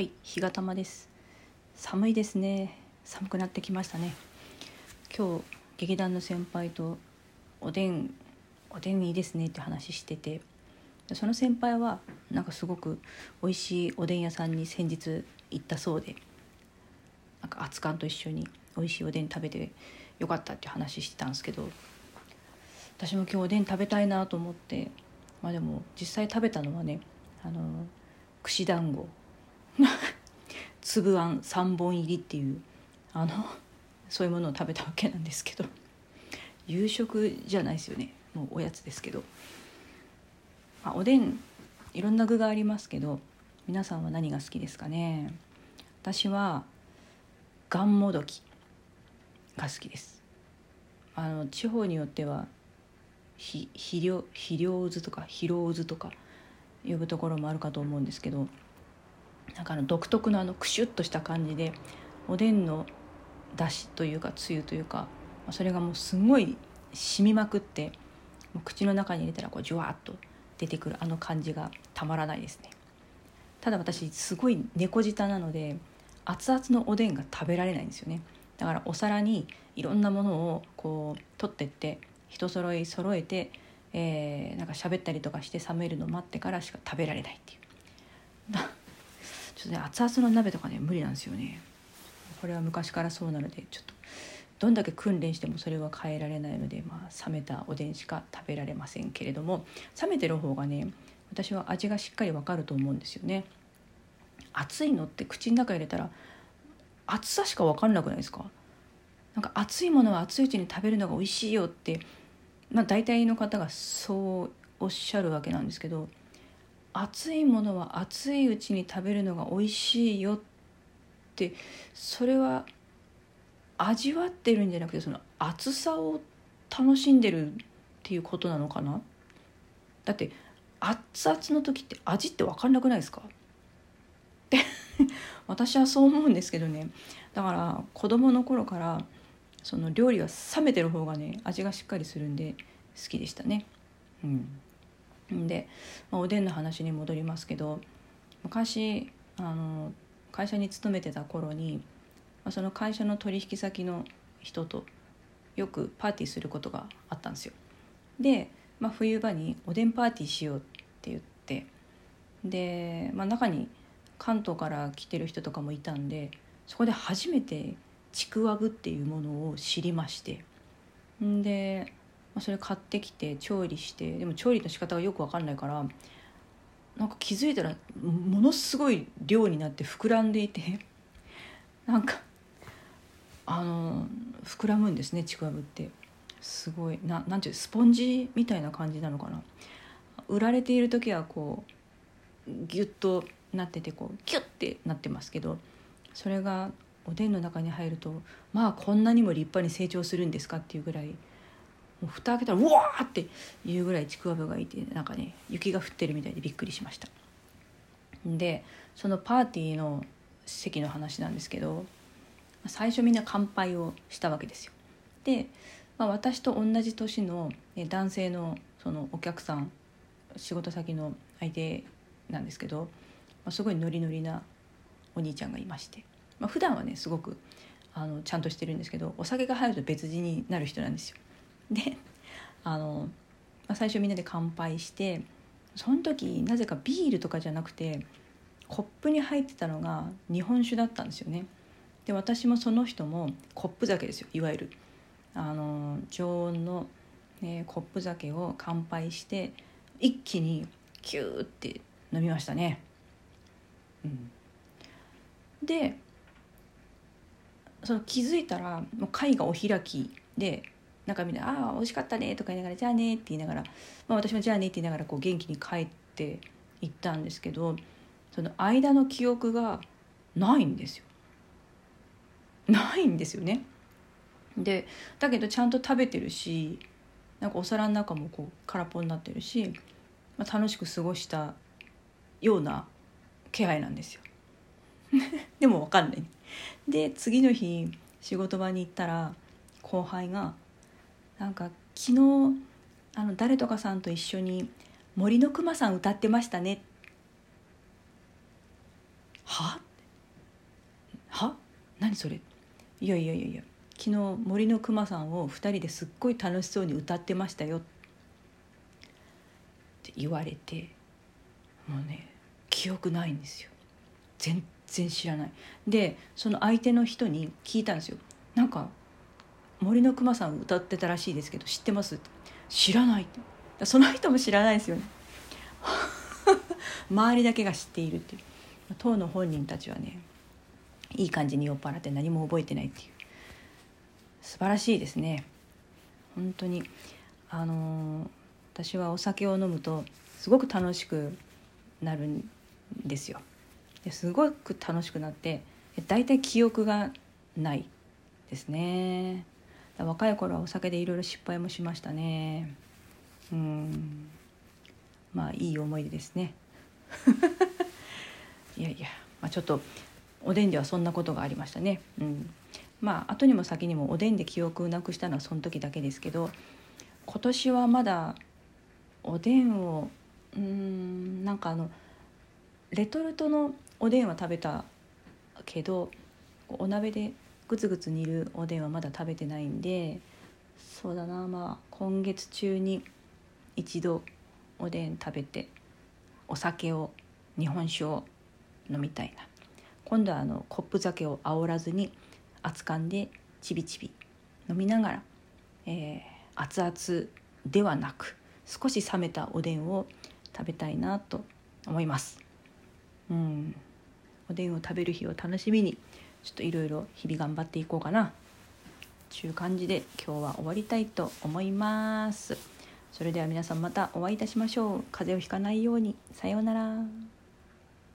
はい日がたまです。寒いですね。寒くなってきましたね。今日劇団の先輩とおでんおでんいいですね。って話してて。その先輩はなんかすごく美味しいおでん屋さんに先日行ったそうで。なんか熱燗と一緒に美味しいおでん食べてよかったって話してたんですけど。私も今日おでん食べたいなと思って。まあでも実際食べたのはねあの串団子。粒あん3本入りっていうあのそういうものを食べたわけなんですけど夕食じゃないですよね。もうおやつですけど、まあ、おでんいろんな具がありますけど皆さんは何が好きですかね？私はがんもどきが好きです。あの地方によってはひ肥料肥料渦とか疲労渦とか呼ぶところもあるかと思うんですけどなんかあの独特のあのクシュッとした感じでおでんのだしというかつゆというかそれがもうすごい染みまくってもう口の中に入れたらこうジュワッと出てくるあの感じがたまらないですね。ただ私すごい猫舌なので熱々のおでんが食べられないんですよね。だからお皿にいろんなものをこう取ってって人揃い揃えて、えー、なんか喋ったりとかして冷めるのを待ってからしか食べられないっていう。ちょっとね熱々の鍋とかね無理なんですよね。これは昔からそうなのでちょっとどんだけ訓練してもそれは変えられないので、まあ、冷めたおでんしか食べられませんけれども冷めてる方がね私は味がしっかりわかると思うんですよね。熱いのって口の中入れたら熱さしか分かんなくないですか？なんか熱いものは熱いうちに食べるのが美味しいよって、まあ、大体の方がそうおっしゃるわけなんですけど熱いものは熱いうちに食べるのが美味しいよってそれは味わってるんじゃなくてその熱さを楽しんでるっていうことなのかな？だって熱々の時って味って分かんなくないですか？って私はそう思うんですけどね。だから子供の頃からその料理は冷めてる方がね味がしっかりするんで好きでしたね。うん、で、まあ、おでんの話に戻りますけど昔あの会社に勤めてた頃に、まあ、その会社の取引先の人とよくパーティーすることがあったんですよ。で、まあ、冬場におでんパーティーしようって言ってで、まあ、中に関東から来てる人とかもいたんでそこで初めてちくわぶっていうものを知りましてで、それ買ってきて調理してでも調理の仕方がよく分かんないからなんか気づいたらものすごい量になって膨らんでいて なんかあの膨らむんですねちくわぶって。すごいななんていうスポンジみたいな感じなのかな。売られている時はこうギュッとなっててこうギュッてなってますけどそれがおでんの中に入るとまあこんなにも立派に成長するんですかっていうぐらいもう蓋開けたらうわーっていうぐらいちくわぶがいてなんかね雪が降ってるみたいでびっくりしました。でそのパーティーの席の話なんですけど最初みんな乾杯をしたわけですよ。で、まあ、私と同じ年の男性のそのお客さん仕事先の相手なんですけど、まあ、すごいノリノリなお兄ちゃんがいまして。まあ、普段はねすごくあのちゃんとしてるんですけどお酒が入ると別人になる人なんですよ。であの、まあ、最初みんなで乾杯してその時なぜかビールとかじゃなくてコップに入ってたのが日本酒だったんですよね。で私もその人もコップ酒ですよいわゆるあの常温の、ね、コップ酒を乾杯して一気にキューって飲みましたね。うん、でその気づいたらもう会がお開きでなんかみんな「ああ美味しかったね」とか言いながら「じゃあね」って言いながら、まあ、私も「じゃあね」って言いながらこう元気に帰っていったんですけどその間の記憶がないんですよ。ないんですよね。でだけどちゃんと食べてるしなんかお皿の中もこう空っぽになってるし、まあ、楽しく過ごしたような気配なんですよ。でも分かんない。で次の日仕事場に行ったら後輩がなんか昨日あの誰とかさんと一緒に「森のくまさん歌ってましたね」は？は？何それ？いやいやいやいや昨日森のくまさんを2人ですっごい楽しそうに歌ってましたよ」って言われてもうね記憶ないんですよ。全然知らない。でその相手の人に聞いたんですよ。なんか森のくまさん歌ってたらしいですけど知ってます？知らないって。その人も知らないですよね。周りだけが知っているっていう。当の本人たちはねいい感じに酔っ払って何も覚えてないっていう。素晴らしいですね。本当に。あのー、私はお酒を飲むとすごく楽しくなるんですよ。ですごく楽しくなって大体記憶がないですね。若い頃はお酒でいろいろ失敗もしましたね。うん。まあいい思い出ですね。いやいや、まあ、ちょっとおでんではそんなことがありましたね。うん。まあ後にも先にもおでんで記憶をなくしたのはその時だけですけど今年はまだおでんをうんなんかあのレトルトのおでんは食べたけどお鍋でグツグツ煮るおでんはまだ食べてないんでそうだな。まあ今月中に一度おでん食べてお酒を日本酒を飲みたいな。今度はあのコップ酒を煽らずに熱燗でちびちび飲みながら、えー、熱々ではなく少し冷めたおでんを食べたいなと思います。うん。おでんを食べる日を楽しみにちょっといろいろ日々頑張っていこうかな。ちゅう感じで今日は終わりたいと思います。それでは皆さんまたお会いいたしましょう。風邪をひかないように。さようなら。